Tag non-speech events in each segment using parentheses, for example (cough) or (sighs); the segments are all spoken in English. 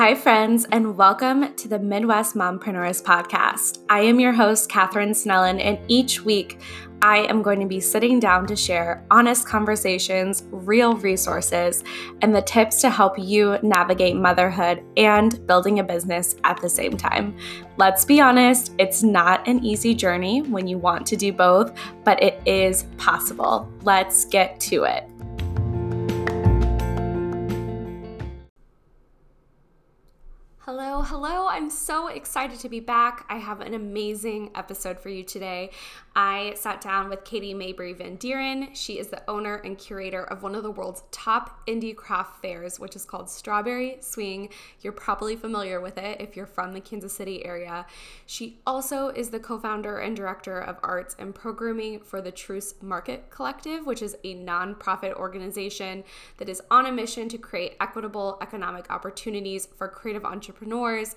Hi, friends, and welcome to the Midwest Mompreneurs Podcast. I am your host, Katherine Snellen, and each week I am going to be sitting down to share honest conversations, real resources, and the tips to help you navigate motherhood and building a business at the same time. Let's be honest, it's not an easy journey when you want to do both, but it is possible. Let's get to it. Hello. I'm so excited to be back. I have an amazing episode for you today. I sat down with Katie Mabry Van Dieren. She is the owner and curator of one of the world's top indie craft fairs, which is called Strawberry Swing. You're probably familiar with it if you're from the Kansas City area. She also is the co founder and director of arts and programming for the Troost Market Collective, which is a nonprofit organization that is on a mission to create equitable economic opportunities for creative entrepreneurs.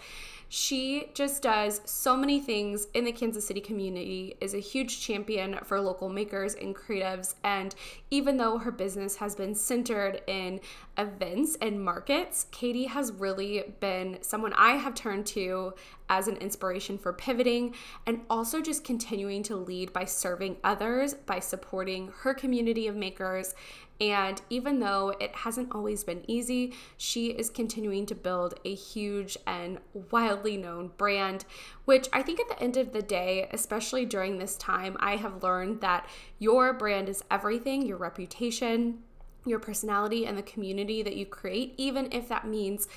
She just does so many things in the Kansas City community, is a huge champion for local makers and creatives. And even though her business has been centered in events and markets, Katie has really been someone I have turned to as an inspiration for pivoting and also just continuing to lead by serving others, by supporting her community of makers and even though it hasn't always been easy, she is continuing to build a huge and wildly known brand, which I think at the end of the day, especially during this time, I have learned that your brand is everything your reputation, your personality, and the community that you create, even if that means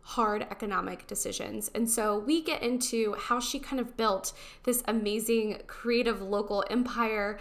hard economic decisions. And so we get into how she kind of built this amazing creative local empire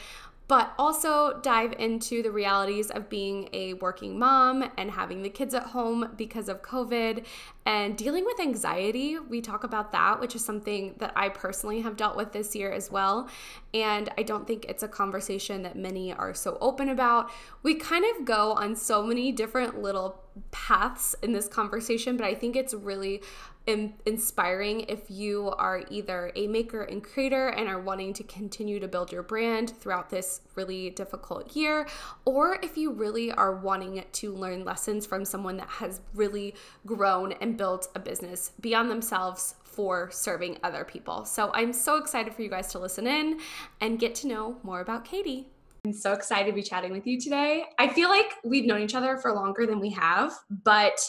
but also dive into the realities of being a working mom and having the kids at home because of COVID and dealing with anxiety. We talk about that, which is something that I personally have dealt with this year as well. And I don't think it's a conversation that many are so open about. We kind of go on so many different little paths in this conversation, but I think it's really inspiring if you are either a maker and creator and are wanting to continue to build your brand throughout this really difficult year, or if you really are wanting to learn lessons from someone that has really grown and built a business beyond themselves for serving other people. So I'm so excited for you guys to listen in and get to know more about Katie. I'm so excited to be chatting with you today. I feel like we've known each other for longer than we have, but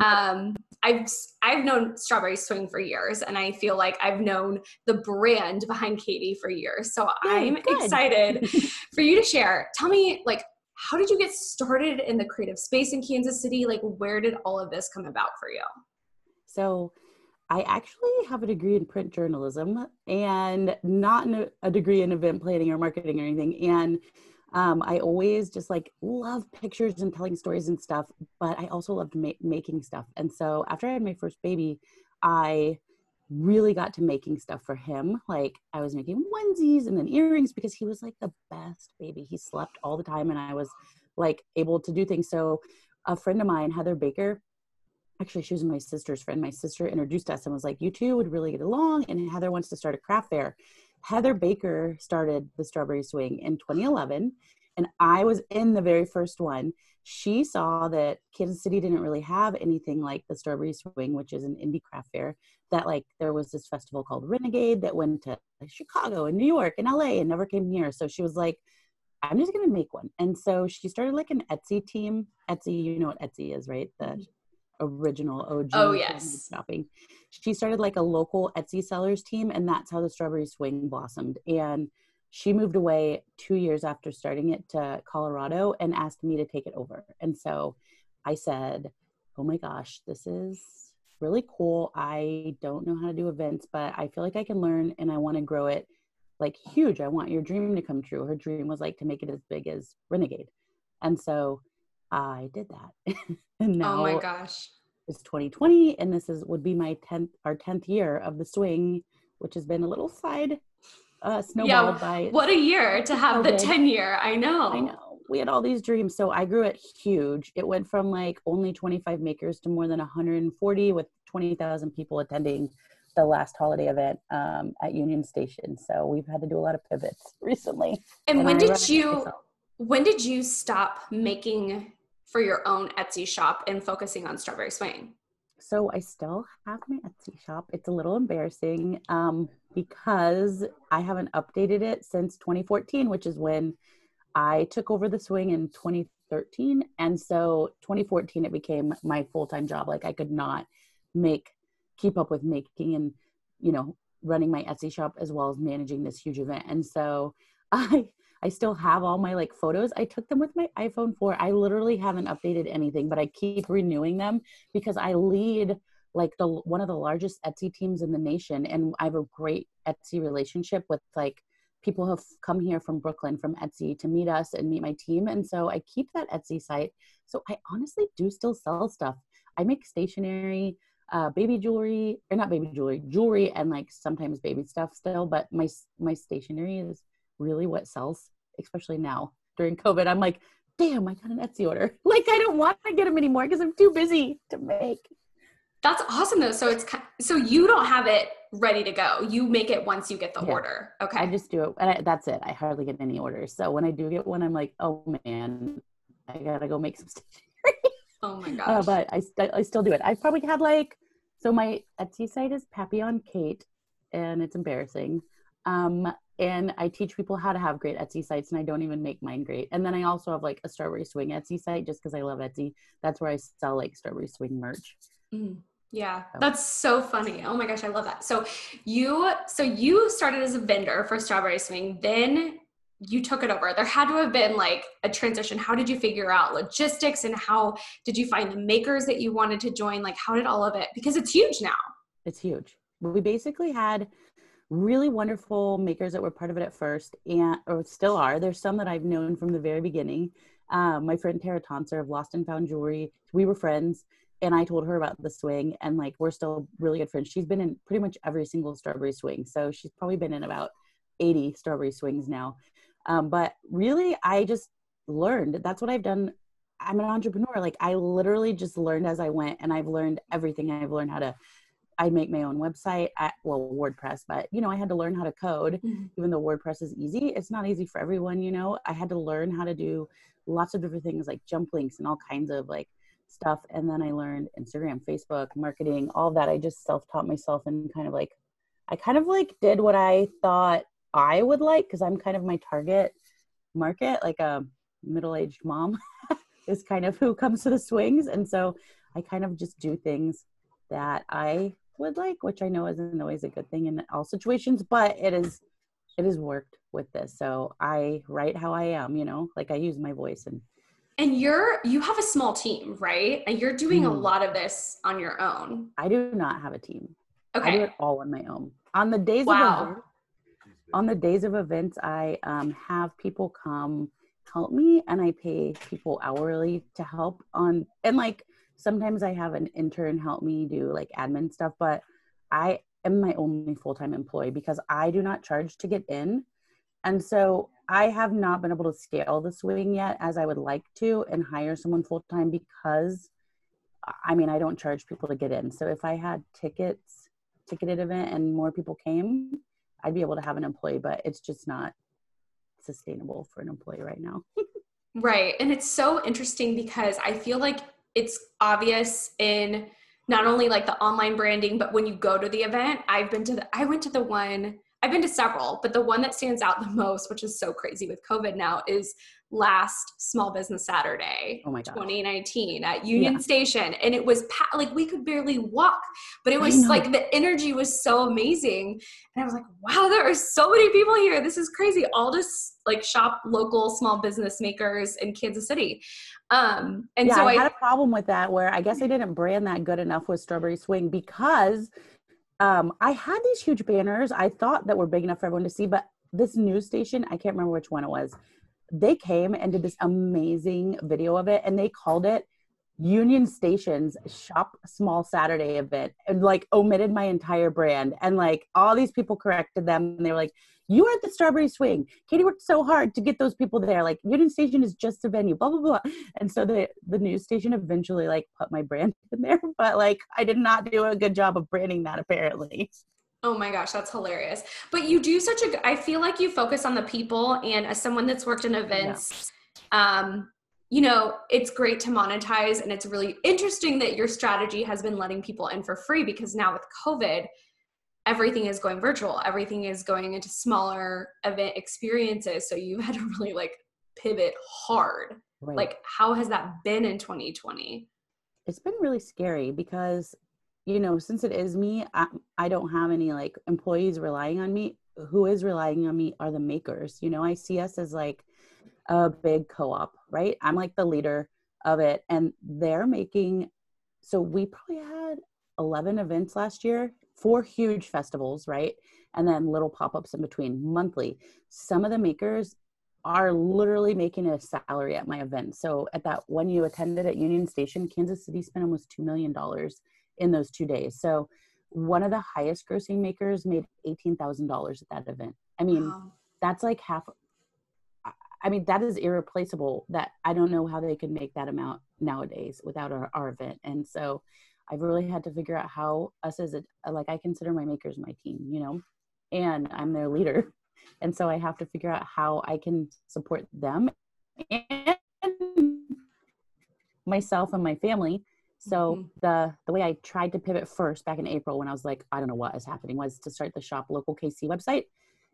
um, I've I've known Strawberry Swing for years, and I feel like I've known the brand behind Katie for years. So I'm good. excited (laughs) for you to share. Tell me, like, how did you get started in the creative space in Kansas City? Like, where did all of this come about for you? So, I actually have a degree in print journalism and not a degree in event planning or marketing or anything. And um, I always just like love pictures and telling stories and stuff, but I also loved ma- making stuff. And so after I had my first baby, I really got to making stuff for him. Like I was making onesies and then earrings because he was like the best baby. He slept all the time and I was like able to do things. So a friend of mine, Heather Baker, actually she was my sister's friend. My sister introduced us and was like, you two would really get along. And Heather wants to start a craft fair. Heather Baker started the Strawberry Swing in 2011, and I was in the very first one. She saw that Kansas City didn't really have anything like the Strawberry Swing, which is an indie craft fair. That like there was this festival called Renegade that went to Chicago and New York and LA and never came here. So she was like, I'm just gonna make one. And so she started like an Etsy team. Etsy, you know what Etsy is, right? The original OG oh yes shopping. She started like a local Etsy sellers team, and that's how the Strawberry Swing blossomed. And she moved away two years after starting it to Colorado and asked me to take it over. And so I said, "Oh my gosh, this is really cool. I don't know how to do events, but I feel like I can learn, and I want to grow it." like huge. I want your dream to come true. Her dream was like to make it as big as Renegade. And so I did that. (laughs) and now oh my gosh. It's 2020 and this is would be my 10th our 10th year of the swing, which has been a little side uh snowballed yeah, by what a year to have COVID. the 10 year. I know. I know. We had all these dreams. So I grew it huge. It went from like only 25 makers to more than 140 with 20,000 people attending the last holiday event um, at Union Station. So we've had to do a lot of pivots (laughs) recently. And, and when I did you when did you stop making for your own Etsy shop and focusing on Strawberry Swing? so I still have my Etsy shop. It's a little embarrassing um, because I haven't updated it since 2014, which is when I took over the swing in 2013. And so 2014, it became my full time job. Like I could not make, keep up with making and, you know, running my Etsy shop as well as managing this huge event. And so (laughs) I, I still have all my like photos. I took them with my iPhone 4. I literally haven't updated anything, but I keep renewing them because I lead like the one of the largest Etsy teams in the nation and I have a great Etsy relationship with like people have come here from Brooklyn from Etsy to meet us and meet my team and so I keep that Etsy site. So I honestly do still sell stuff. I make stationery, uh, baby jewelry or not baby jewelry, jewelry and like sometimes baby stuff still, but my my stationery is really what sells, especially now during COVID. I'm like, damn, I got an Etsy order. (laughs) Like I don't want to get them anymore because I'm too busy to make. That's awesome though. So it's so you don't have it ready to go. You make it once you get the yeah. order. Okay. I just do it, and I, that's it. I hardly get any orders. So when I do get one, I'm like, oh man, I gotta go make some stationery. Oh my (laughs) uh, gosh. Uh, but I st- I still do it. I've probably had like so my Etsy site is Papillon Kate, and it's embarrassing. Um, and I teach people how to have great Etsy sites, and I don't even make mine great. And then I also have like a Strawberry Swing Etsy site just because I love Etsy. That's where I sell like Strawberry Swing merch. Mm. Yeah, that's so funny. Oh my gosh, I love that. So you so you started as a vendor for Strawberry Swing, then you took it over. There had to have been like a transition. How did you figure out logistics and how did you find the makers that you wanted to join? Like how did all of it because it's huge now. It's huge. We basically had really wonderful makers that were part of it at first and or still are. There's some that I've known from the very beginning. Um, my friend Tara Tonser of Lost and Found Jewelry, we were friends and I told her about the swing and like we're still really good friends. She's been in pretty much every single strawberry swing. So she's probably been in about 80 strawberry swings now. Um, but really I just learned. That's what I've done. I'm an entrepreneur. Like I literally just learned as I went and I've learned everything. I've learned how to I make my own website at well WordPress, but you know, I had to learn how to code. Mm-hmm. Even though WordPress is easy, it's not easy for everyone, you know. I had to learn how to do lots of different things like jump links and all kinds of like stuff. And then I learned Instagram, Facebook, marketing, all that. I just self taught myself and kind of like, I kind of like did what I thought I would like because I'm kind of my target market, like a middle aged mom (laughs) is kind of who comes to the swings. And so I kind of just do things that I would like, which I know isn't always a good thing in all situations, but it is it has worked with this. So I write how I am, you know, like I use my voice and and you're you have a small team, right? And you're doing mm. a hmm. lot of this on your own. I do not have a team. Okay. I do it all on my own. On the days wow. of events, on the days of events, I um, have people come help me, and I pay people hourly to help on. And like sometimes I have an intern help me do like admin stuff, but I am my only full time employee because I do not charge to get in. And so I have not been able to scale the swing yet as I would like to and hire someone full time because I mean, I don't charge people to get in. So if I had tickets, ticketed event and more people came, I'd be able to have an employee, but it's just not sustainable for an employee right now. (laughs) right. And it's so interesting because I feel like it's obvious in not only like the online branding, but when you go to the event, I've been to the, I went to the one I've been to several, but the one that stands out the most, which is so crazy with COVID now, is last Small Business Saturday, oh my God. 2019 at Union yeah. Station. And it was pa- like we could barely walk, but it was like the energy was so amazing. And I was like, wow, there are so many people here. This is crazy. All this like shop local small business makers in Kansas City. Um, and yeah, so I, I had a problem with that where I guess I didn't brand that good enough with Strawberry Swing because um, I had these huge banners I thought that were big enough for everyone to see, but this news station, I can't remember which one it was, they came and did this amazing video of it and they called it Union Station's Shop Small Saturday event and like omitted my entire brand. And like all these people corrected them and they were like, you were at the Strawberry Swing. Katie worked so hard to get those people there. Like Union Station is just a venue, blah blah blah. And so the the news station eventually like put my brand (laughs) in there, but like I did not do a good job of branding that apparently. Oh my gosh, that's hilarious. But you do such a I feel like you focus on the people and as someone that's worked in events, yeah. um you know, it's great to monetize and it's really interesting that your strategy has been letting people in for free because now with COVID, everything is going virtual. Everything is going into smaller event experiences. So you've (laughs) had to really like pivot hard. Right. Like how has that been in 2020? It's been really scary because you know, since it is me, I, I don't have any like employees relying on me. Who is relying on me are the makers. You know, I see us as like a big co-op, right? I'm like the leader of it and they're making so we probably had 11 events last year, four huge festivals, right? And then little pop-ups in between monthly. Some of the makers are literally making a salary at my event. So at that one you attended at Union Station, Kansas City spent almost $2 million in those two days. So one of the highest grossing makers made $18,000 at that event. I mean, wow. that's like half I mean, that is irreplaceable. That I don't know how they could make that amount nowadays without our, our event. And so I've really had to figure out how us as a, like, I consider my makers my team, you know, and I'm their leader. (laughs) And so I have to figure out how I can support them and myself and my family. So mm-hmm. the the way I tried to pivot first back in April when I was like, I don't know what is happening, was to start the shop local KC website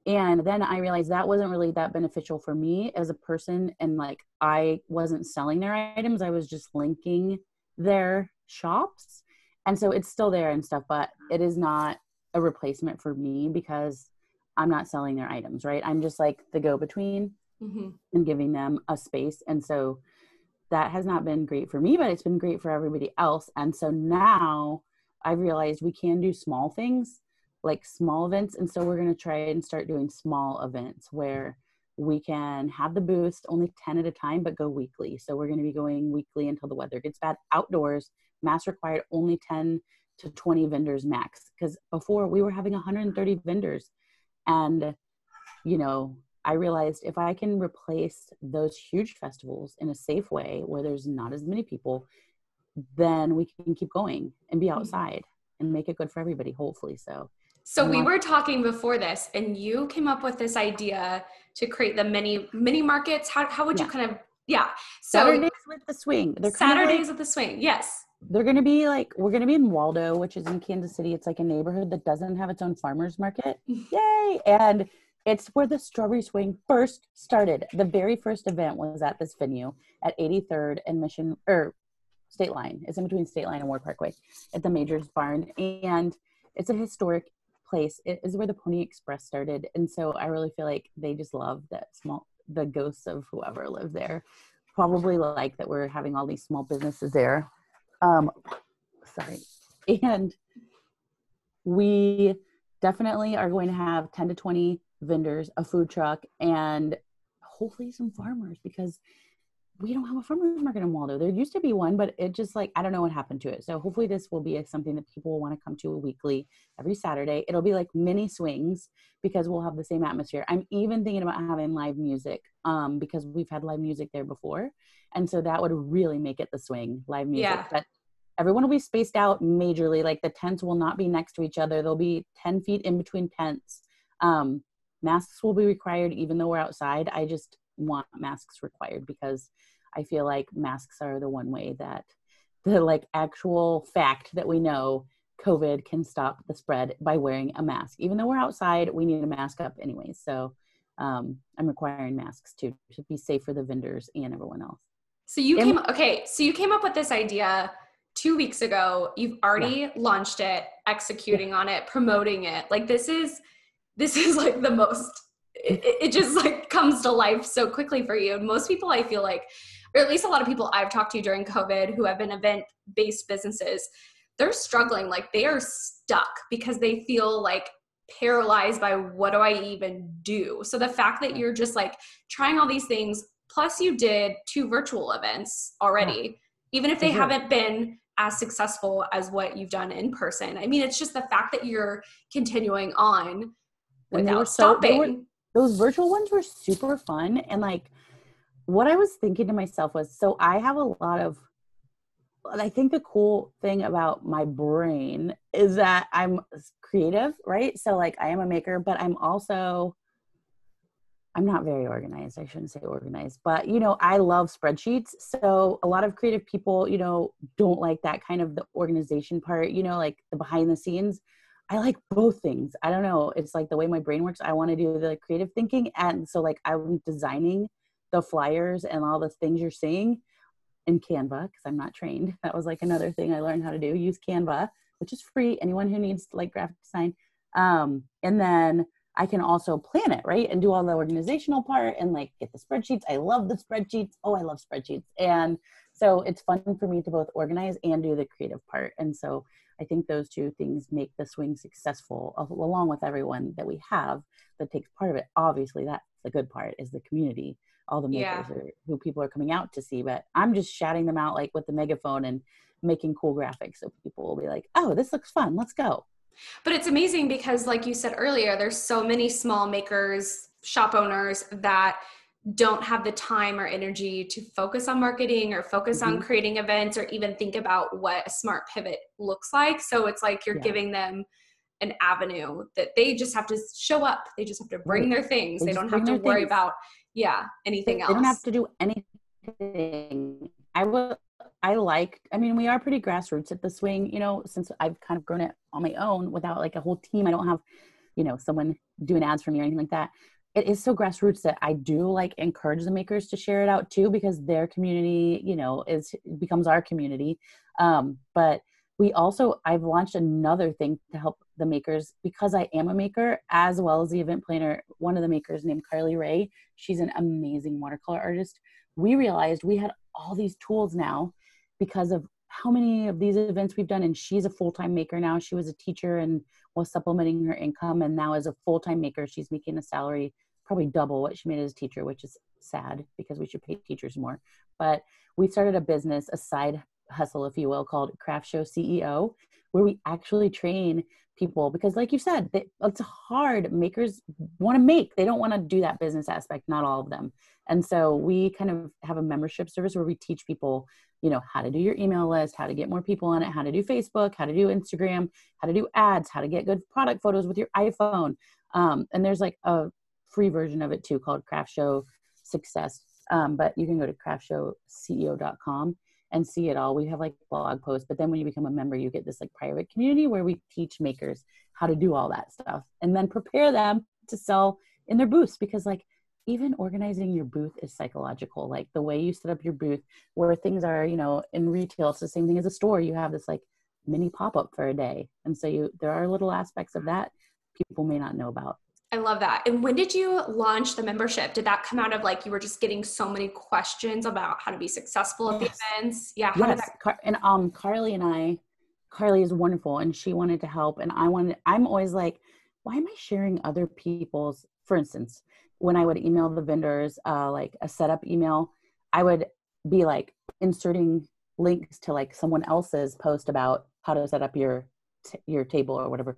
and then i realized that wasn't really that beneficial for me as a person and like i wasn't selling their items i was just linking their shops and so it's still there and stuff but it is not a replacement for me because i'm not selling their items right i'm just like the go between mm-hmm. and giving them a space and so that has not been great for me but it's been great for everybody else. And so now i've realized we can do small things like small events. And so we're going to try and start doing small events where we can have the boost only 10 at a time but go weekly. So we're going to be going weekly until the weather gets bad. Outdoors mass required only 10 to 20 vendors max. Because before we were having 130 vendors. And you know i realized if i can replace those huge festivals in a safe way where there's not as many people then we can keep going and be mm-hmm. outside and make it good for everybody hopefully so so we were talking before this, and you came up with this idea to create the mini mini markets. How how would yeah. you kind of yeah? So Saturdays with the swing. They're Saturdays like, with the swing. Yes. They're going to be like we're going to be in Waldo, which is in Kansas City. It's like a neighborhood that doesn't have its own farmers market. Yay! And it's where the strawberry swing first started. The very first event was at this venue at 83rd and Mission or State Line. It's in between State Line and Ward Parkway at the Majors Barn, and it's a historic place. It is where the pony express started. And so i really feel like they just love that small the ghosts of whoever lived there. Probably like that we're having all these small businesses there. Um sorry. And we definitely are going to have 10 to 20 vendors a food truck and hopefully some farmers because we don't have a farmers market in Waldo. There used to be one, but it just like I don't know what happened to it. So hopefully this will be something that people will want to come to weekly every Saturday. It'll be like mini swings because we'll have the same atmosphere. I'm even thinking about having live music um, because we've had live music there before, and so that would really make it the swing live music. Yeah. But everyone will be spaced out majorly. Like the tents will not be next to each other. They'll be ten feet in between tents. Um, masks will be required even though we're outside. I just want masks required because I feel like masks are the one way that the like actual fact that we know COVID can stop the spread by wearing a mask. Even though we're outside, we need a mask up anyway. So um, I'm requiring masks too to be safe for the vendors and everyone else. So you and, came okay. So you came up with this idea two weeks ago. You've already yeah. launched it, executing yeah. on it, promoting it. Like this is this is like the most. It, it just like comes to life so quickly for you. Most people, I feel like, or at least a lot of people I've talked to during COVID who have been event based businesses, they're struggling. Like they are stuck because they feel like paralyzed by what do I even do? So the fact that you're just like trying all these things, plus you did two virtual events already, yeah. even if they mm-hmm. haven't been as successful as what you've done in person. I mean, it's just the fact that you're continuing on without so, stopping. Were, those virtual ones were super fun and like what I was thinking to myself was so I have a lot of I think the cool thing about my brain is that I'm creative, right? So like I am a maker, but I'm also I'm not very organized. I shouldn't say organized, but you know, I love spreadsheets. So a lot of creative people, you know, don't like that kind of the organization part, you know, like the behind the scenes. I like both things. I don't know. It's like the way my brain works. I want to do the creative thinking. And so like I'm designing the flyers and all the things you're seeing in Canva because I'm not trained. That was like another thing I learned how to do. Use Canva, which is free. Anyone who needs like graphic design. Um, and then I can also plan it, right? And do all the organizational part and like get the spreadsheets. I love the spreadsheets. Oh, I love spreadsheets. And so it's fun for me to both organize and do the creative part. And so I think those two things make the swing successful along with everyone that we have that takes part of it. Obviously, that's the good part is the community, all the makers yeah. are, who people are coming out to see. But I'm just shouting them out like with the megaphone and making cool graphics so people will be like, oh, this looks fun. Let's go. But it's amazing because, like you said earlier, there's so many small makers, shop owners that don't have the time or energy to focus on marketing or focus mm-hmm. on creating events or even think about what a smart pivot looks like. So it's like you're yeah. giving them an avenue that they just have to show up. They just have to bring their things. They, they don't have to worry things. about yeah anything they, else. They don't have to do anything. I will I like, I mean, we are pretty grassroots at the swing, you know, since I've kind of grown it on my own without like a whole team. I don't have, you know, someone doing ads for me or anything like that. It is so grassroots that I do like encourage the makers to share it out too, because their community, you know, is becomes our community. Um, but we also, I've launched another thing to help the makers because I am a maker as well as the event planner. One of the makers named Carly Ray, she's an amazing watercolor artist. We realized we had all these tools now because of how many of these events we've done and she's a full-time maker now. She was a teacher and was supplementing her income and now as a full-time maker she's making a salary probably double what she made as a teacher which is sad because we should pay teachers more. But we started a business a side hustle if you will called craft show ceo where we actually train people because like you said it's hard. Makers want to make. They don't want to do that business aspect not all of them. And so we kind of have a membership service where we teach people you know how to do your email list how to get more people on it how to do facebook how to do instagram how to do ads how to get good product photos with your iphone. Um, and there's like a free version of it too called craft show success. Um, but you can go to craftshowceo.com and see it all. We have like blog posts but then when you become a member you get this like private community where we teach makers how to do all that stuff and then prepare them to sell in their booths because like even organizing your booth is psychological like the way you set up your booth where things are you know in retail it's the same thing as a store you have this like mini pop-up for a day and so you there are little aspects of that people may not know about I love that. And when did you launch the membership? Did that come out of like you were just getting so many questions about how to be successful at yes. the events? Yeah. How yes. That- and um Carly and I, Carly is wonderful and she wanted to help. And I wanted, I'm always like, why am I sharing other people's, for instance, when I would email the vendors uh, like a setup email, I would be like inserting links to like someone else's post about how to set up your t- your table or whatever.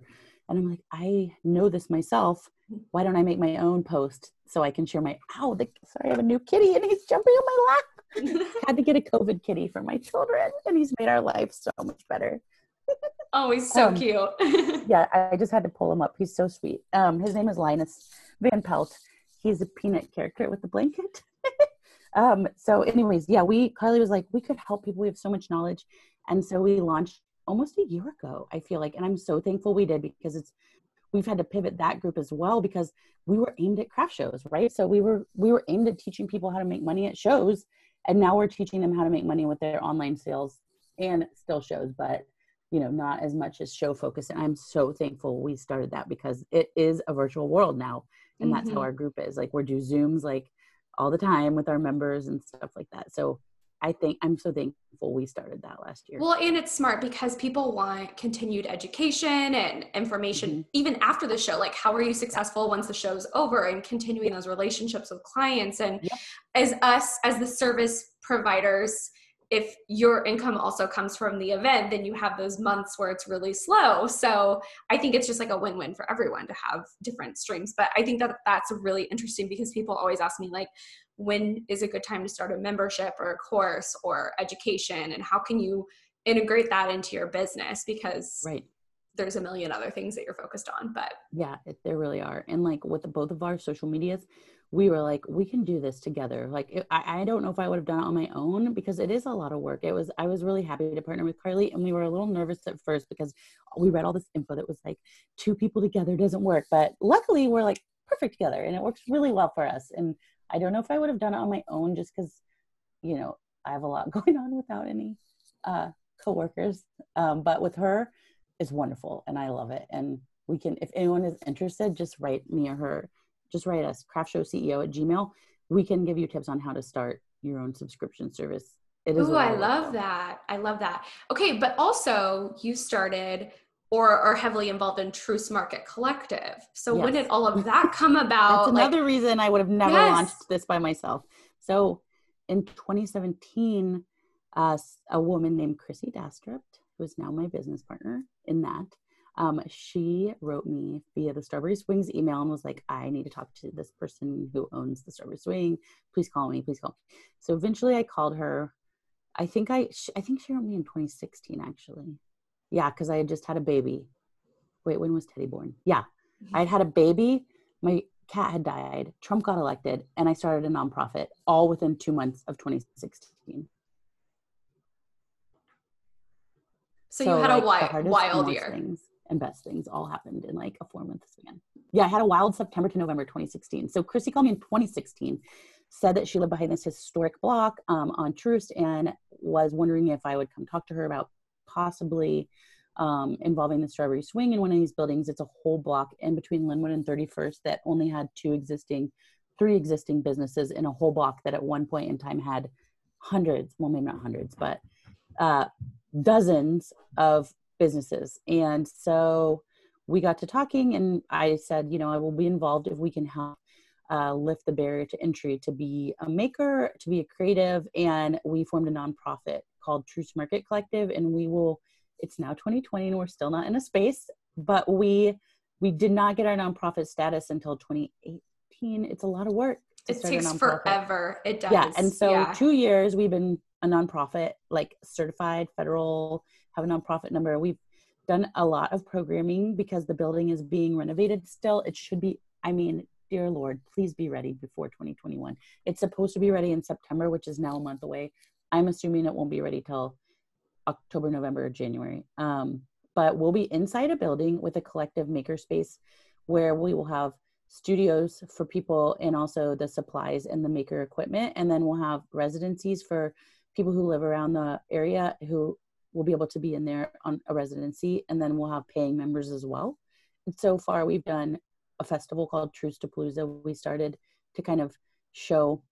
And I'm like, I know this myself. Why don't I make my own post so I can share my? Ow, the, sorry, I have a new kitty and he's jumping on my lap. (laughs) Had to get a COVID kitty for my children, and he's made our life so much better. (laughs) oh, he's so um, cute. (laughs) yeah, I just had to pull him up. He's so sweet. Um, his name is Linus Van Pelt he's a peanut character with a blanket. (laughs) um, so, anyways, yeah, we Carly was like, we could help people. We have so much knowledge, and so we launched almost a year ago. I feel like, and I'm so thankful we did because it's we've had to pivot that group as well because we were aimed at craft shows, right? So we were we were aimed at teaching people how to make money at shows, and now we're teaching them how to make money with their online sales and still shows, but you know not as much as show focus and i'm so thankful we started that because it is a virtual world now and mm-hmm. that's how mm-hmm. our group is like we're do zooms like all the time with our members and stuff like that so i think i'm so thankful we started that last year well and it's smart because people want continued education and information mm-hmm. even after the show like how are you successful once the show's over and continuing those relationships with clients and yep. as us as the service providers if your income also comes from the event, then you have those months where it's really slow. So I think it's just like a win win for everyone to have different streams. But I think that that's really interesting because people always ask me, like, when is a good time to start a membership or a course or education? And how can you integrate that into your business? Because right there's a million other things that you're focused on but yeah there really are and like with both of our social medias we were like, we can do this together. Like, it, I, I don't know if I would have done it on my own because it is a lot of work. It was, I was really happy to partner with Carly, and we were a little nervous at first because we read all this info that was like, two people together doesn't work. But luckily, we're like perfect together, and it works really well for us. And I don't know if I would have done it on my own just because, you know, I have a lot (laughs) going on without any uh, coworkers. Um, but with her, it's wonderful, and I love it. And we can, if anyone is interested, just write me or her just write us craftshowceo at gmail we can give you tips on how to start your own subscription service it is oh i love that i love that okay but also you started or are heavily involved in Troost Market Collective. So yes. when did all of (laughs) that come about? That's another like, reason I would have never yes. launched this by myself. So in 2017, uh, a woman named Chrissy Dastrup, who is now my business partner in that, um, she wrote me via the Strawberry Swings email and was like, I need to talk to this person who owns the Strawberry Swing. Please call me. Please call me. So eventually I called her. I think I, I think she wrote me in 2016 actually. Yeah, because I had just had a baby. Wait, when was Teddy born? Yeah, I had had a baby. My cat had died. Trump got elected, and I started a nonprofit all within two months of 2016. So, so you had like, a wild, wild year. Things and best things all happened in like a four month span. Yeah, I had a wild September to November 2016. So Chrissy called me in 2016, said that she lived behind this historic block um, on Troost and was wondering if I would come talk to her about possibly um, involving the Strawberry Swing in one of these buildings. It's a whole block in between Linwood and 31st that only had two existing, three existing businesses in a whole block that at one point in time had hundreds, well, maybe not hundreds, but uh, dozens of businesses. And so we got to talking, and I said, you know, I will be involved if we can help uh, lift the barrier to entry to be a maker, to be a creative. And we formed a nonprofit called Troost Market Collective, and we will. It's now 2020, and we're still not in a space, but we we did not get our nonprofit status until 2018. It's a lot of work. It takes forever. It does. Yeah, and so yeah. two years we've been a nonprofit, like certified federal have a nonprofit number. We've done a lot of programming because the building is being renovated still. It should be, I mean, dear Lord, please be ready before 2021. It's supposed to be ready in September, which is now a month away. I'm assuming it won't be ready till October, November, January. Um, but we'll be inside a building with a collective makerspace where we will have studios for people and also the supplies and the maker equipment. And then we'll have residencies for people who live around the area who will be able to be in there on a residency, and then we'll have paying members as well. And so far, we've done a festival called Truce to Palooza. We started to kind of show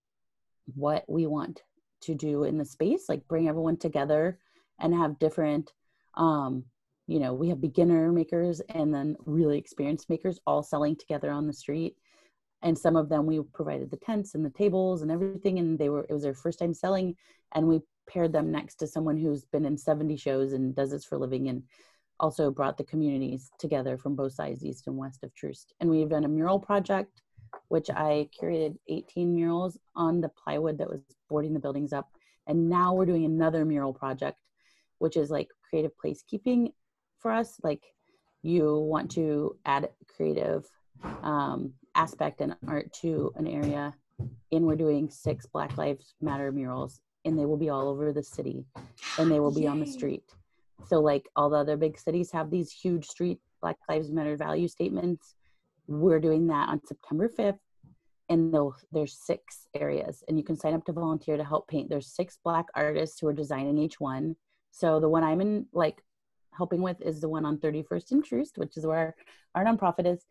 what we want to do in the space, like bring everyone together and have different, um, you know, we have beginner makers and then really experienced makers all selling together on the street. And some of them we provided the tents and the tables and everything, and they were it was their first time selling, and we paired them next to someone who's been in 70 shows and does this for a living and also brought the communities together from both sides, east and west of Troost. And we've done a mural project, which I curated 18 murals on the plywood that was boarding the buildings up. And now we're doing another mural project, which is like creative placekeeping for us. Like you want to add creative um, aspect and art to an area. And we're doing six Black Lives Matter murals and they will be all over the city and they will be Yay. on the street. So, like all the other big cities have these huge street Black Lives Matter value statements. We're doing that on September 5th, and there's six areas, and you can sign up to volunteer to help paint. There's six Black artists who are designing each one. So, the one I'm in, like, helping with is the one on 31st and Troost, which is where our nonprofit is.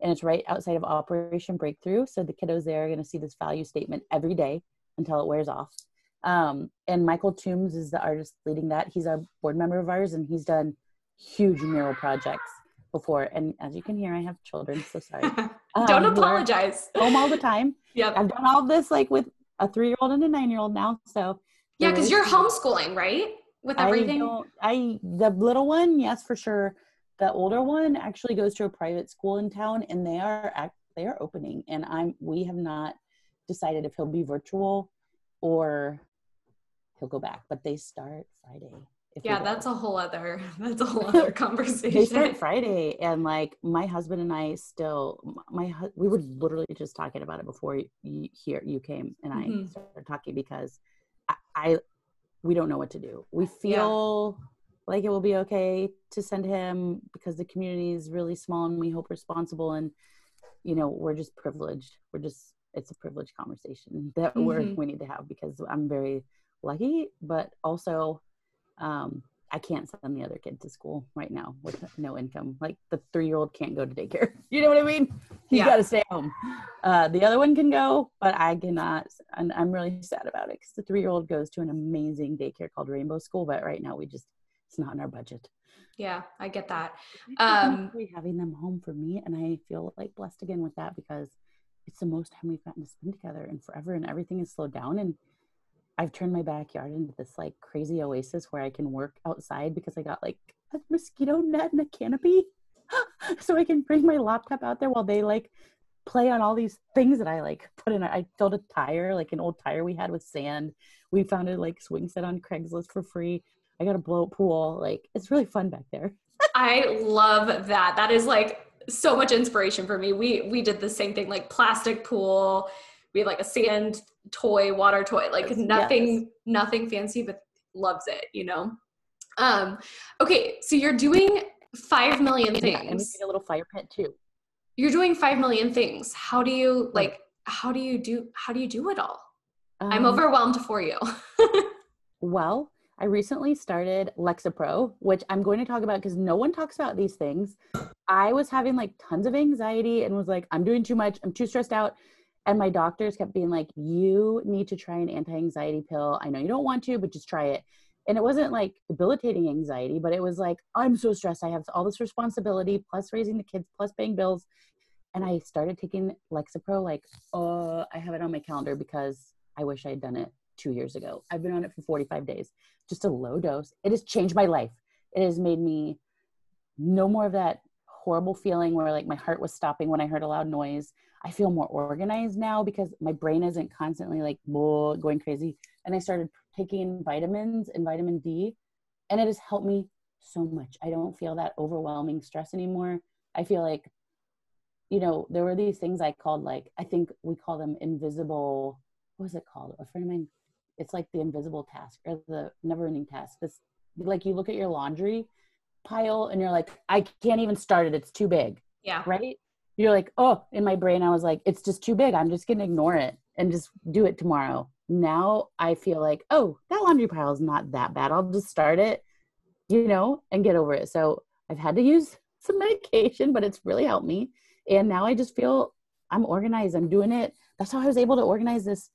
And it's right outside of Operation Breakthrough. So, the kiddos there are going to see this value statement every day until it wears off. Um, and Michael Toombs is the artist leading that. He's a board member of ours, and he's done huge mural projects before. And as you can hear, I have children, so sorry. (laughs) Um, Don't apologize. Home all the time. Yeah, I've done all this like with a three-year-old and a nine-year-old now. So yeah, because you're homeschooling, right? With everything. I, I the little one, yes, for sure. The older one actually goes to a private school in town, and they are they are opening, and I'm we have not decided if he'll be virtual or he'll go back, but they start Friday. yeah, that's a whole other (laughs) that's a whole (laughs) other conversation. they start Friday, and like my husband and I still my we were literally just talking about it before you here you came and I mm-hmm. started talking because I, I, we don't know what to do. We feel yeah. Like it will be okay to send him because the community is really small and we hope responsible and you know we're just privileged. We're just it's a privileged conversation that mm-hmm. we're we need to have because I'm very lucky, but also um, I can't send the other kid to school right now with no income. Like the three year old can't go to daycare. (laughs) You know what I mean? He's yeah. got to stay home. Uh, the other one can go, but I cannot. And I'm really sad about it because the three year old goes to an amazing daycare called Rainbow School, but right now we just, it's not in our budget. Yeah, I get that. Um, having them home for me, and I feel like blessed again with that because it's the most time we've gotten to spend together and forever, and everything is slowed down. And I've turned my backyard into this like crazy oasis where I can work outside because I got like a mosquito net and a canopy. (laughs) so I can bring my laptop out there while they like play on all these things that I like put in. I filled a tire, like an old tire we had with sand. We found a like swing set on Craigslist for free. I got a blow pool. Like it's really fun back there. (laughs) I love that. That is like so much inspiration for me. We we did the same thing, like plastic pool. We had like a sand toy, water toy, like nothing, yes. nothing fancy, but loves it, you know? Um, okay, so you're doing five million things. And we a little fire pit too. You're doing five million things. How do you like how do you do how do you do it all? Um, I'm overwhelmed for you. (laughs) well, I recently started Lexapro, which I'm going to talk about because no one talks about these things. I was having like tons of anxiety and was like, I'm doing too much. I'm too stressed out. And my doctors kept being like, you need to try an anti anxiety pill. I know you don't want to, but just try it. And it wasn't like debilitating anxiety, but it was like, I'm so stressed. I have all this responsibility, plus raising the kids, plus paying bills. And I started taking Lexapro, like, oh, I have it on my calendar because I wish I had done it two years ago. I've been on it for 45 days, just a low dose. It has changed my life. It has made me no more of that horrible feeling where like my heart was stopping when I heard a loud noise. I feel more organized now because my brain isn't constantly like going crazy. And I started taking vitamins and vitamin D, and it has helped me so much. I don't feel that overwhelming stress anymore. I feel like, you know, there were these things I called like, I think we call them invisible, what was it called? A friend of mine, it's like the invisible task or the never ending task. This, like, you look at your laundry pile and you're like, I can't even start it. It's too big. Yeah. Right you're like, oh, in my brain, I was like, it's just too big. I'm just going to ignore it and just do it tomorrow. Now I feel like, oh, that laundry pile is not that bad. I'll just start it, you know, and get over it. So I've had to use (laughs) some medication, but it's really helped me. And now I just feel I'm organized. I'm doing it. That's how I was able to organize this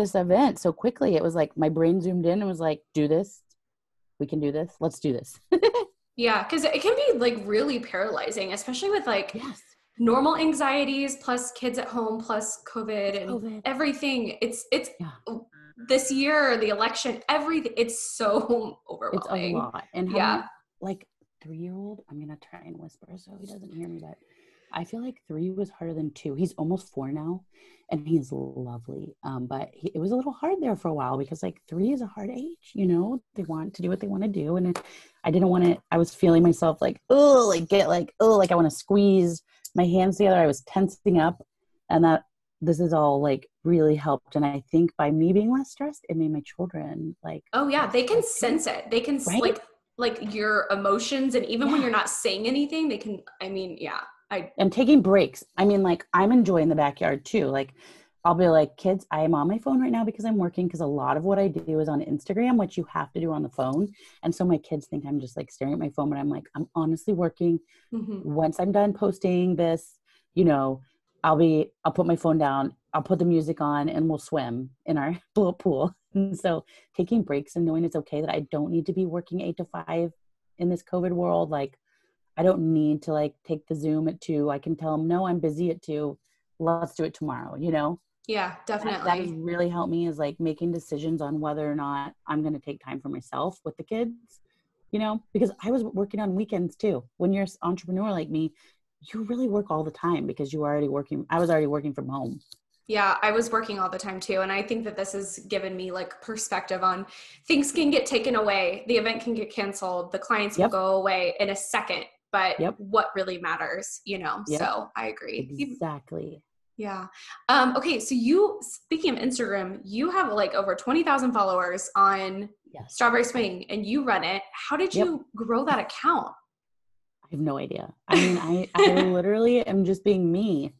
this event so quickly. It was like my brain zoomed in and was like, do this. We can do this. Let's do this. (laughs) yeah, because it can be like really paralyzing, especially with like yes normal anxieties plus kids at home plus covid and COVID. everything it's it's yeah. this year the election everything it's so overwhelming (laughs) it's a lot and yeah like three year old i'm gonna try and whisper so he doesn't hear me but i feel like three was harder than two he's almost four now and he's lovely um, but he, it was a little hard there for a while because like three is a hard age you know they want to do what they want to do and it, i didn't want to i was feeling myself like oh like get like oh like i want to squeeze my hands together. I was tensing up, and that this is all like really helped. And I think by me being less stressed, it made my children like. Oh yeah, they can sense it. They can right? like like your emotions, and even yeah. when you're not saying anything, they can. I mean, yeah. I am taking breaks. I mean, like I'm enjoying the backyard too. Like I'll be like, kids, I am on my phone right now because I'm working because a lot of what I do is on Instagram, which you have to do on the phone. And so my kids think I'm just like staring at my phone, but I'm like, I'm honestly working. Mm-hmm. Once I'm done posting this, you know, I'll be, I'll put my phone down, I'll put the music on, and we'll swim in our (laughs) little pool. And so taking breaks and knowing it's okay that I don't need to be working eight to five in this COVID world. Like, I don't need to like take the Zoom at two. I can tell them, no, I'm busy at two. Let's do it tomorrow, you know? Yeah, definitely. That, that has really helped me is like making decisions on whether or not I'm going to take time for myself with the kids, you know, because I was working on weekends too. When you're an entrepreneur like me, you really work all the time because you are already working. I was already working from home. Yeah, I was working all the time too. And I think that this has given me like perspective on things can get taken away. The event can get canceled. The clients yep. will go away in a second. But yep. what really matters, you know? Yep. So I agree. Exactly. Yeah. Um, okay. So you, speaking of Instagram, you have like over 20,000 followers on yes. Strawberry Swing and you run it. How did you grow that account? I have no idea. I mean, I, I (laughs) literally am just being me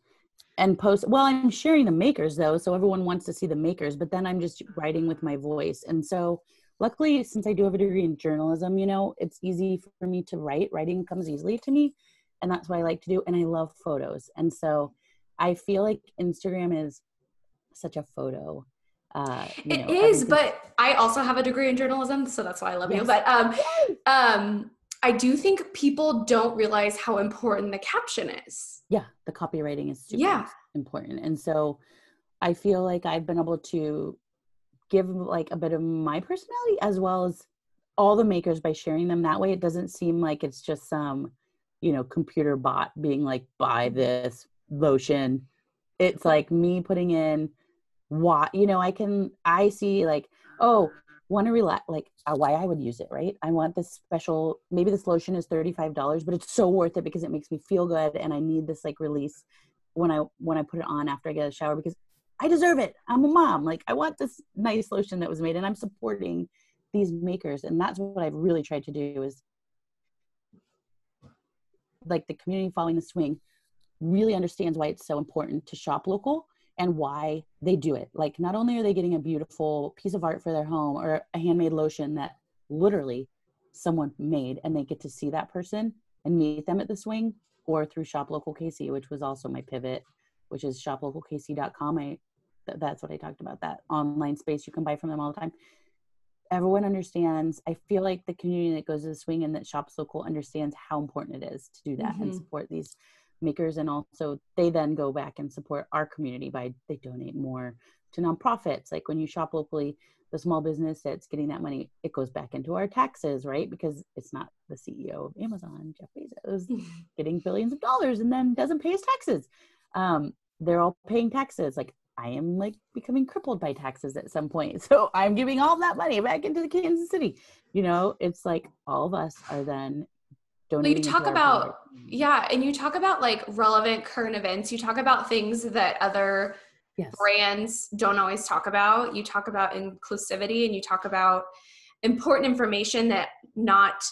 and post well i'm sharing the makers though so everyone wants to see the makers but then i'm just writing with my voice and so luckily since i do have a degree in journalism you know it's easy for me to write writing comes easily to me and that's what i like to do and i love photos and so i feel like instagram is such a photo uh, you know, it is but i also have a degree in journalism so that's why i love yes. you but um um I do think people don't realize how important the caption is. Yeah, the copywriting is super yeah. important. And so I feel like I've been able to give like a bit of my personality as well as all the makers by sharing them that way. It doesn't seem like it's just some, you know, computer bot being like, buy this lotion. It's like me putting in what, you know, I can, I see like, oh, want to relax like uh, why i would use it right i want this special maybe this lotion is $35 but it's so worth it because it makes me feel good and i need this like release when i when i put it on after i get a shower because i deserve it i'm a mom like i want this nice lotion that was made and i'm supporting these makers and that's what i've really tried to do is like the community following the swing really understands why it's so important to shop local and why they do it. Like, not only are they getting a beautiful piece of art for their home or a handmade lotion that literally someone made, and they get to see that person and meet them at the swing, or through Shop Local KC, which was also my pivot, which is shoplocalkc.com. I th- that's what I talked about. That online space you can buy from them all the time. Everyone understands. I feel like the community that goes to the swing and that shops local understands how important it is to do that mm-hmm. and support these makers and also they then go back and support our community by they donate more to nonprofits like when you shop locally the small business that's getting that money it goes back into our taxes right because it's not the ceo of amazon jeff bezos (laughs) getting billions of dollars and then doesn't pay his taxes um, they're all paying taxes like i am like becoming crippled by taxes at some point (laughs) so i'm giving all that money back into the kansas city you know it's like all of us are then donating. You talk about yeah, and you talk about like relevant current events. You talk about things that other yes. brands don't always talk about. You talk about inclusivity and you talk about important information that not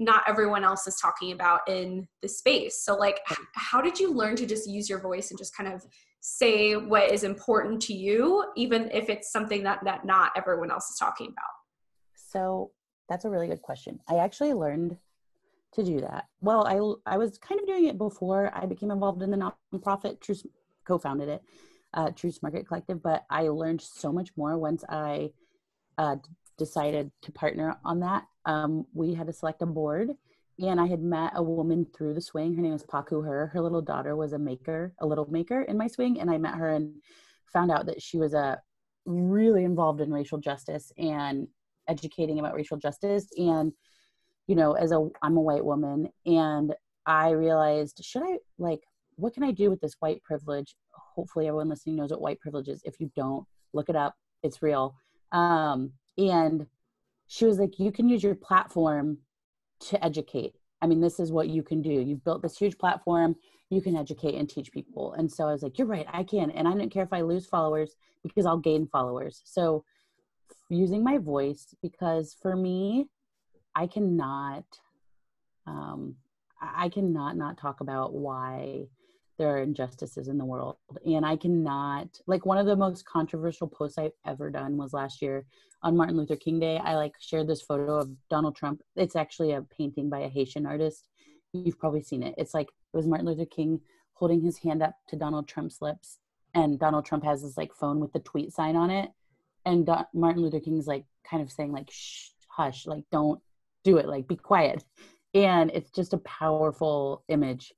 not everyone else is talking about in the space. So like how did you learn to just use your voice and just kind of say what is important to you even if it's something that that not everyone else is talking about? So that's a really good question. I actually learned to do that? Well, I, I was kind of doing it before I became involved in the nonprofit. Troost co-founded it, uh, Troost Market Collective. But I learned so much more once I uh, decided to partner on that. Um, we had to select a board, and I had met a woman through the swing. Her name is Paku Her. Her little daughter was a maker, a little maker in my swing, and I met her and found out that she was a uh, really involved in racial justice and educating about racial justice. And you know as a i'm a white woman and i realized should i like what can i do with this white privilege? Hopefully everyone listening knows what white privilege is. If you don't look it up. It's real. Um, and she was like you can use your platform to educate. I mean this is what you can do. You've built this huge platform. You can educate and teach people. And so i was like you're right i can. And i don't care if i lose followers because i'll gain followers. So using my voice because for me I cannot, um, I cannot not talk about why there are injustices in the world. And I cannot, like, one of the most controversial posts I've ever done was last year on Martin Luther King Day. I like shared this photo of Donald Trump. It's actually a painting by a Haitian artist. You've probably seen it. It's like it was Martin Luther King holding his hand up to Donald Trump's lips, and Donald Trump has his like phone with the tweet sign on it, and Martin Luther King's like kind of saying like, "Shh, hush, like don't do it like be quiet and it's just a powerful image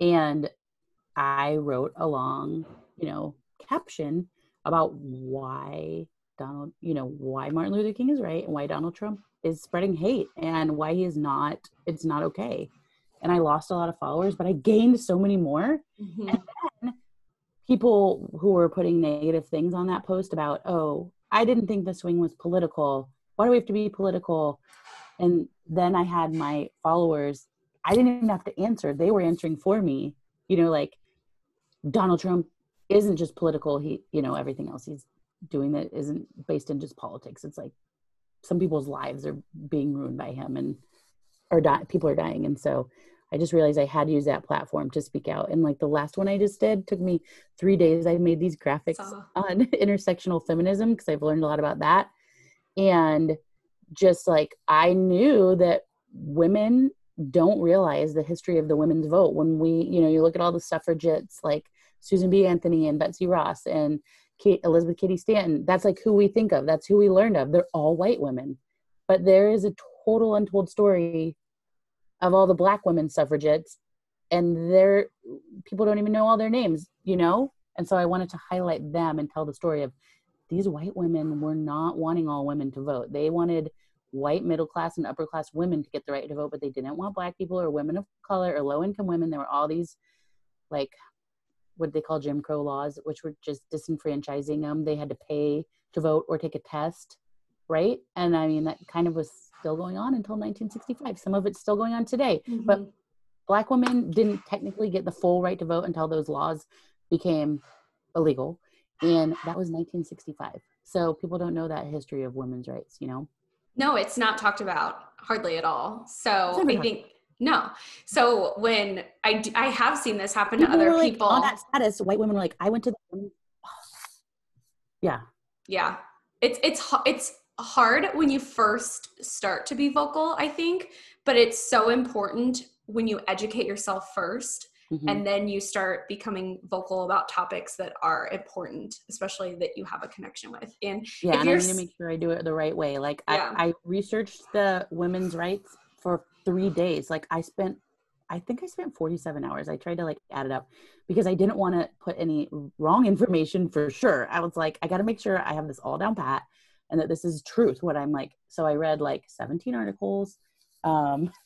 and i wrote a long you know caption about why donald you know why martin luther king is right and why donald trump is spreading hate and why he is not it's not okay and i lost a lot of followers but i gained so many more mm-hmm. and then people who were putting negative things on that post about, oh, I didn't think the swing was political. Why do we have to be political? And then I had my followers, I didn't even have to answer. They were answering for me. You know, like Donald Trump isn't just political. He, you know, everything else he's doing that isn't based in just politics. It's like some people's lives are being ruined by him and or die, people are dying. And so I just realized I had to use that platform to speak out. And like the last one I just did took me three days. I made these graphics on (laughs) intersectional feminism because I've learned a lot about that. And just like I knew that women don't realize the history of the women's vote. When we, you know, you look at all the suffragettes like Susan B. Anthony and Betsy Ross and Kate, Elizabeth Cady Stanton, that's like who we think of. That's who we learned of. They're all white women. But there is a total untold story of all the black women suffragettes and they're people don't even know all their names you know and so i wanted to highlight them and tell the story of these white women were not wanting all women to vote they wanted white middle class and upper class women to get the right to vote but they didn't want black people or women of color or low income women there were all these like what they call jim crow laws which were just disenfranchising them they had to pay to vote or take a test right and i mean that kind of was still going on until 1965. Some of it's still going on today. Mm-hmm. But black women didn't technically get the full right to vote until those laws became illegal. And that was 1965. So people don't know that history of women's rights, you know? No, it's not talked about hardly at all. So I think no. So when I I have seen this happen people to other like, people on that status, white women were like, I went to the (sighs) yeah, yeah. It's it's it's hard when you first start to be vocal, I think, but it's so important when you educate yourself 1st mm-hmm. and then you start becoming vocal about topics that are important, especially that you have a connection with. And yeah, and I need to make sure I do it the right way. Like yeah. I, I researched the women's rights for three days. Like I spent I think I spent 47 hours. I tried to like add it up because I didn't want to put any wrong information for sure. I was like, I got to make sure I have this all down pat and that this is truth what i'm like so i read like 17 articles um (laughs)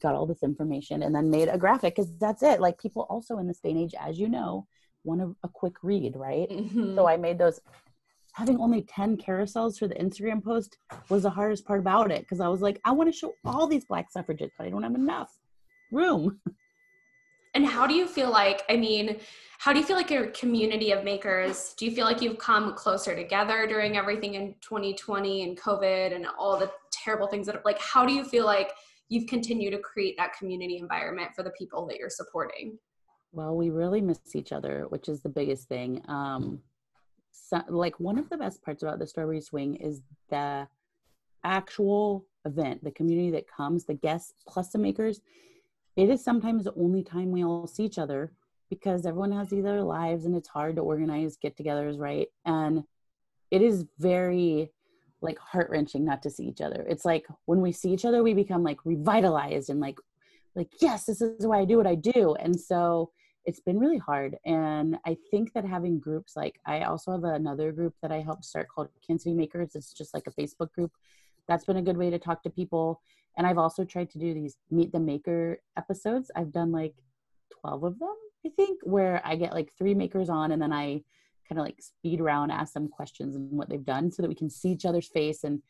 got all this information and then made a graphic because that's it like people also in this day and age as you know want a, a quick read right mm-hmm. so i made those having only 10 carousels for the instagram post was the hardest part about it because i was like i want to show all these black suffragettes but i don't have enough room. (laughs) And how do you feel like i mean how do you feel like your community of makers do you feel like you've come closer together during everything in 2020 and covid and all the terrible things that like how do you feel like you've continued to create that community environment for the people that you're supporting? Well we really miss each other which is the biggest thing. Um so, like one of the best parts about the strawberry swing is the actual event the community that comes the guests plus the makers it is sometimes the only time we all see each other because everyone has either lives and it's hard to organize get togethers, right? And it is very like heart wrenching not to see each other. It's like when we see each other, we become like revitalized and like, like, yes, this is why I do what I do. And so it's been really hard. And I think that having groups like I also have another group that I helped start called Kansas City Makers. It's just like a Facebook group. That's been a good way to talk to people. And I've also tried to do these meet the maker episodes. I've done like 12 of them I think, where I get like three makers on and then I kind of like speed around, ask them questions and what they've done so that we can see each other's face. And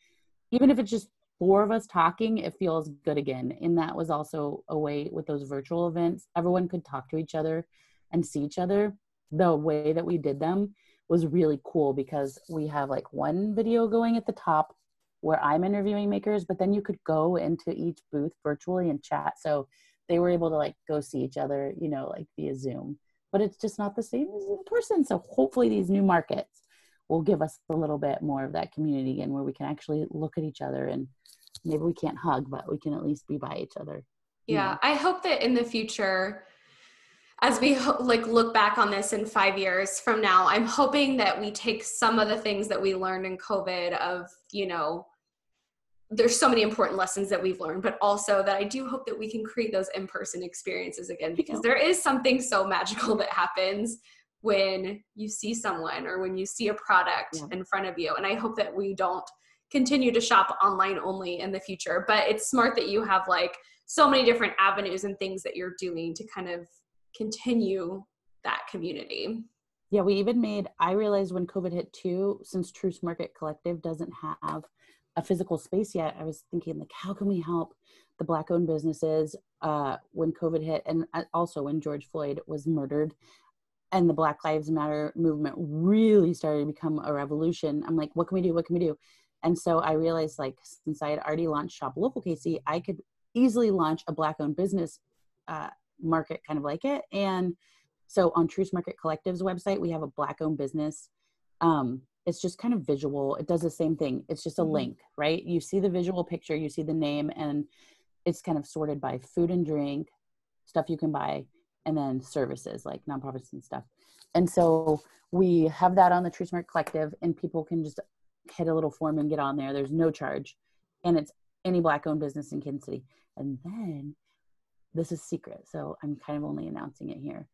even if it's just four of us talking, it feels good again. And that was also a way with those virtual events, everyone could talk to each other and see each other. The way that we did them was really cool because we have like one video going at the top where I'm interviewing makers, but then you could go into each booth virtually and chat. So they were able to like go see each other, you know, like via Zoom. But it's just not the same as in person. So hopefully these new markets will give us a little bit more of that community again where we can actually look at each other and maybe we can't hug, but we can at least be by each other. Yeah, know? I hope that in the future as we like look back on this in 5 years from now, I'm hoping that we take some of the things that we learned in COVID of, you know, there's so many important lessons that we've learned, but also that I do hope that we can create those in person experiences again because there is something so magical that happens when you see someone or when you see a product yeah. in front of you. And I hope that we don't continue to shop online only in the future, but it's smart that you have like so many different avenues and things that you're doing to kind of continue that community. Yeah, we even made, I realized when COVID hit too, since Troost Market Collective doesn't have a physical space yet, I was thinking, like, how can we help the Black owned businesses uh, when COVID hit? And uh, also when George Floyd was murdered and the Black Lives Matter movement really started to become a revolution. I'm like, what can we do? What can we do? And so I realized, like, since I had already launched Shop Local KC, I could easily launch a Black owned business uh, market kind of like it. And so on Troost Market Collective's website, we have a black owned business. Um, it's just kind of visual. It does the same thing. It's just a mm-hmm. link, right? You see the visual picture, you see the name, and it's kind of sorted by food and drink, stuff you can buy, and then services like nonprofits and stuff. And so we have that on the Troost Market Collective, and people can just hit a little form and get on there. There's no charge, and it's any black owned business in Kansas City. And then this is secret, so I'm kind of only announcing it here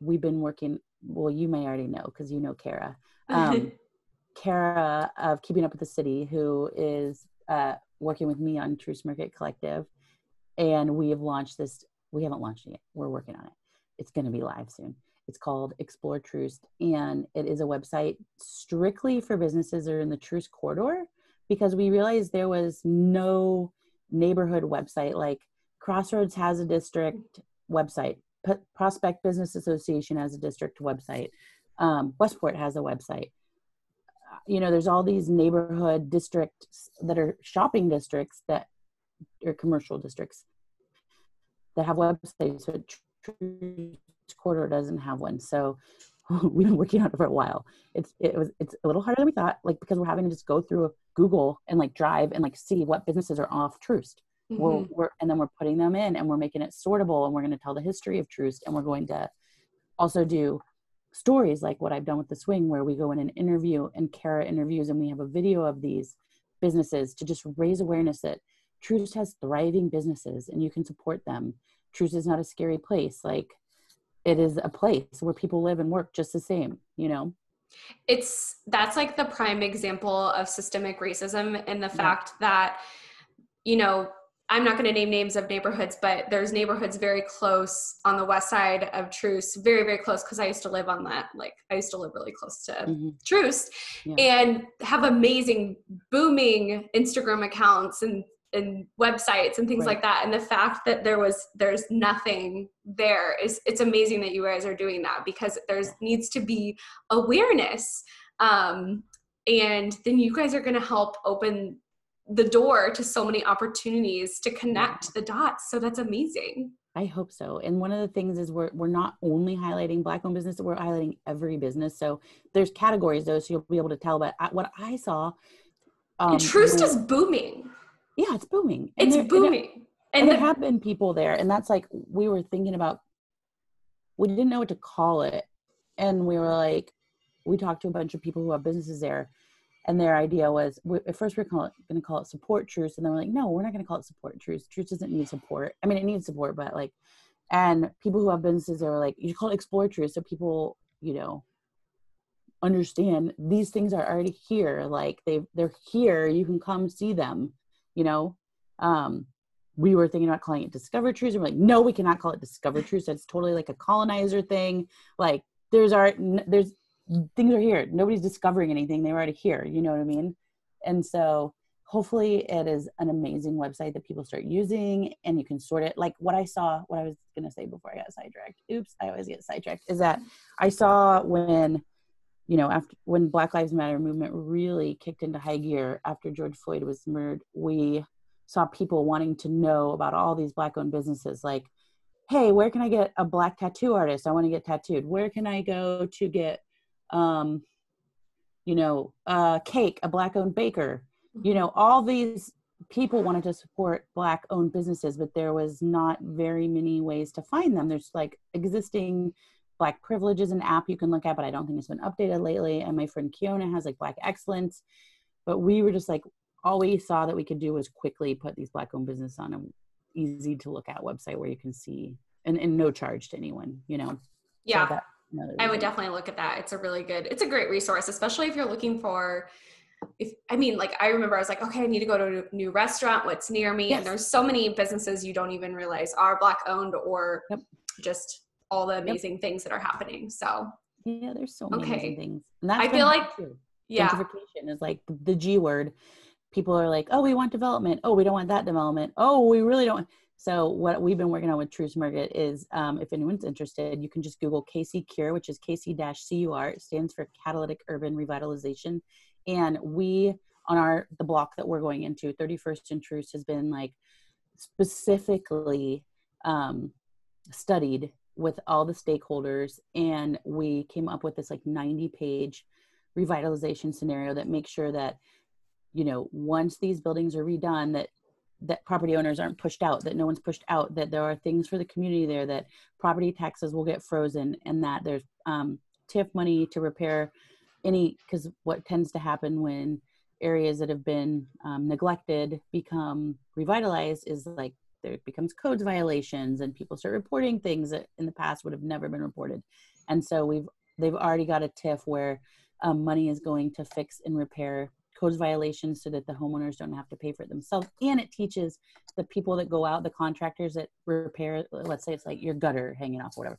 we've been working well you may already know because you know kara um, (laughs) kara of keeping up with the city who is uh, working with me on troost market collective and we have launched this we haven't launched it yet we're working on it it's going to be live soon it's called explore troost and it is a website strictly for businesses that are in the troost corridor because we realized there was no neighborhood website like crossroads has a district website P- Prospect Business Association has a district website. Um, Westport has a website. You know, there's all these neighborhood districts that are shopping districts that are commercial districts that have websites. But Quarter doesn't have one, so (laughs) we've been working on it for a while. It's it was it's a little harder than we thought, like because we're having to just go through Google and like drive and like see what businesses are off Troost. Mm-hmm. We're, we're, and then we're putting them in and we're making it sortable and we're going to tell the history of Troost and we're going to also do stories like what I've done with the swing where we go in and interview and Kara interviews and we have a video of these businesses to just raise awareness that Troost has thriving businesses and you can support them. Troost is not a scary place. Like it is a place where people live and work just the same, you know? It's that's like the prime example of systemic racism and the fact yeah. that, you know, I'm not going to name names of neighborhoods, but there's neighborhoods very close on the west side of Troost, very, very close because I used to live on that. Like, I used to live really close to mm-hmm. Troost yeah. and have amazing, booming Instagram accounts and, and websites and things right. like that. And the fact that there was, there's nothing there is, it's amazing that you guys are doing that because there's needs to be awareness. Um, and then you guys are going to help open the door to so many opportunities to connect the dots. So that's amazing. I hope so. And one of the things is we're we're not only highlighting black owned business, we're highlighting every business. So there's categories though, so you'll be able to tell. But what I saw, um, is booming. Yeah, it's booming. And it's there, booming. And, and, and the, there have been people there, and that's like we were thinking about. We didn't know what to call it, and we were like, we talked to a bunch of people who have businesses there, and their idea was at first we are going to call it support troost and then we're like no we're not going to call it support troost troost doesn't need support i mean it needs support but like and people who have businesses are like you call it explore troost so people you know understand these things are already here like they they're here you can come see them you know um we were thinking about calling it discover troost and we're like no we cannot call it discover troost that's totally like a colonizer thing like there's art there's things are here. Nobody's discovering anything. They're already here. You know what I mean? And so hopefully it is an amazing website that people start using and you can sort it. Like what I saw, what I was going to say before I got sidetracked. Oops, I always get sidetracked. Is that I saw when, you know, after when Black Lives Matter movement really kicked into high gear after George Floyd was murdered, we saw people wanting to know about all these black owned businesses like hey where can i get a black tattoo artist i want to get tattooed where can i go to get um, you know, uh, Cake, a black owned baker. You know, all these people wanted to support black owned businesses, but there was not very many ways to find them. There's like existing Black Privileges an app you can look at, but I don't think it's been updated lately. And my friend Kiona has like Black Excellence. But we were just like, all we saw that we could do was quickly put these black owned business on an easy to look at website where you can see and, and no charge to anyone, you know. Yeah. So that, I would definitely look at that. It's a really good, it's a great resource, especially if you're looking for if I mean, like I remember I was like, okay, I need to go to a new restaurant. What's near me? Yes. And there's so many businesses you don't even realize are black owned or yep. just all the amazing yep. things that are happening. So Yeah, there's so many Okay. amazing things. And that's I feel like- too. Yeah. gentrification is like the G word. People are like, oh, we want development. Oh, we don't want that development. Oh, we really don't. So what we've been working on with Troost Market is, um, if anyone's interested, you can just Google KC Cure, which is KC-CUR. It stands for Catalytic Urban Revitalization. And we, on our the block that we're going into, 31st and Troost, has been like specifically um, studied with all the stakeholders, and we came up with this like 90 page revitalization scenario that makes sure that you know once these buildings are redone that that property owners aren't pushed out that no one's pushed out that there are things for the community there that property taxes will get frozen and that there's um, TIF money to repair any because what tends to happen when areas that have been um, neglected become revitalized is like there becomes codes violations and people start reporting things that in the past would have never been reported. And so we've they've already got a TIF where um, money is going to fix and repair codes violations so that the homeowners don't have to pay for it themselves. And it teaches the people that go out the contractors that repair let's say it's like your gutter hanging off whatever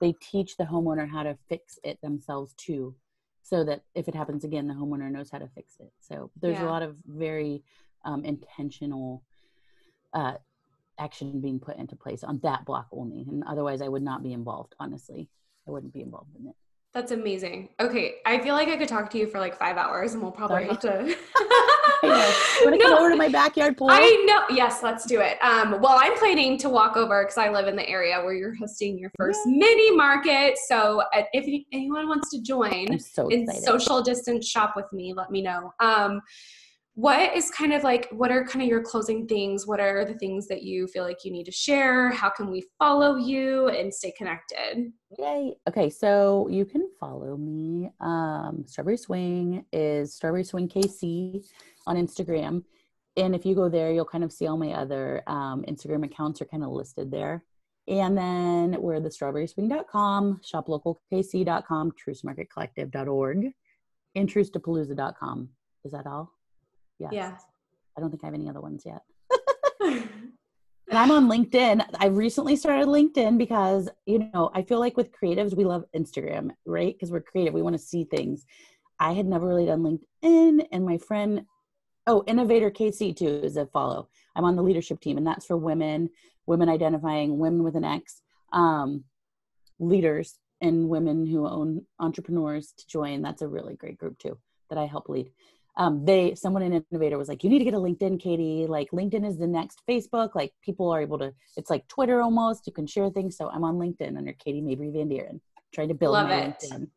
they teach the homeowner how to fix it themselves too so that if it happens again the homeowner knows how to fix it. So there's Yeah. a lot of very um, intentional uh, action being put into place on that block only and otherwise i would not be involved honestly i wouldn't be involved in it That's amazing. Okay, I feel like I could talk to you for like five hours, and we'll probably Sorry. have to. (laughs) (laughs) I know. Want to come over to my backyard pool? (laughs) I know. Yes, let's do it. Um, well, I'm planning to walk over because I live in the area where you're hosting your first mini market. So uh, if you- anyone wants to join so and social distance shop with me, let me know. Um, what is kind of like, what are kind of your closing things? What are the things that you feel like you need to share? How can we follow you and stay connected? Yay. Okay, so you can follow me. Um, Strawberry Swing is Strawberry Swing KC on Instagram. And if you go there, you'll kind of see all my other um, Instagram accounts are kind of listed there. And then we're the strawberryswing.com, shoplocalkc.com, troostmarketcollective.org, and troostapalooza.com. Is that all? Yes. Yeah. I don't think I have any other ones yet. (laughs) And I'm on LinkedIn. I recently started LinkedIn because, you know, I feel like with creatives, we love Instagram, right? Because we're creative, we want to see things. I had never really done LinkedIn, and my friend, oh, InnovateHER KC too is a follow. I'm on the leadership team, and that's for women, women identifying, women with an X, um, leaders, and women who own entrepreneurs to join. That's a really great group too that I help lead um, they someone in innovator was like you need to get a linkedin katie like linkedin is the next facebook like people are able to it's like twitter almost you can share things so i'm on linkedin under katie mabry van Dieren, trying to build Love my it. linkedin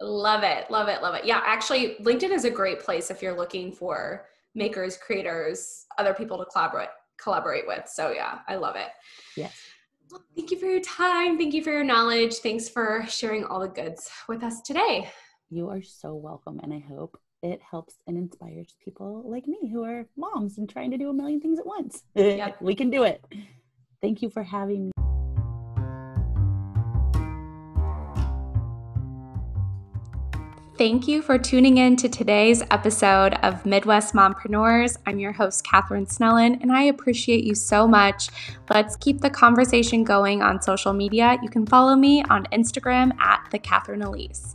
Love it. Love it. Love it. Yeah, actually, LinkedIn is a great place if you're looking for makers, creators, other people to collaborate collaborate with. So yeah, I love it. yes Well, thank you for your time. Thank you for your knowledge. Thanks for sharing all the goods with us today. you are so welcome and i hope it helps and inspires people like me who are moms and trying to do a million things at once Yep. (laughs) we can do it thank you for having me Thank you for tuning in to today's episode of Midwest Mompreneurs. I'm your host, Katherine Snellen, and I appreciate you so much. Let's keep the conversation going on social media. You can follow me on Instagram at the Catherine Elise.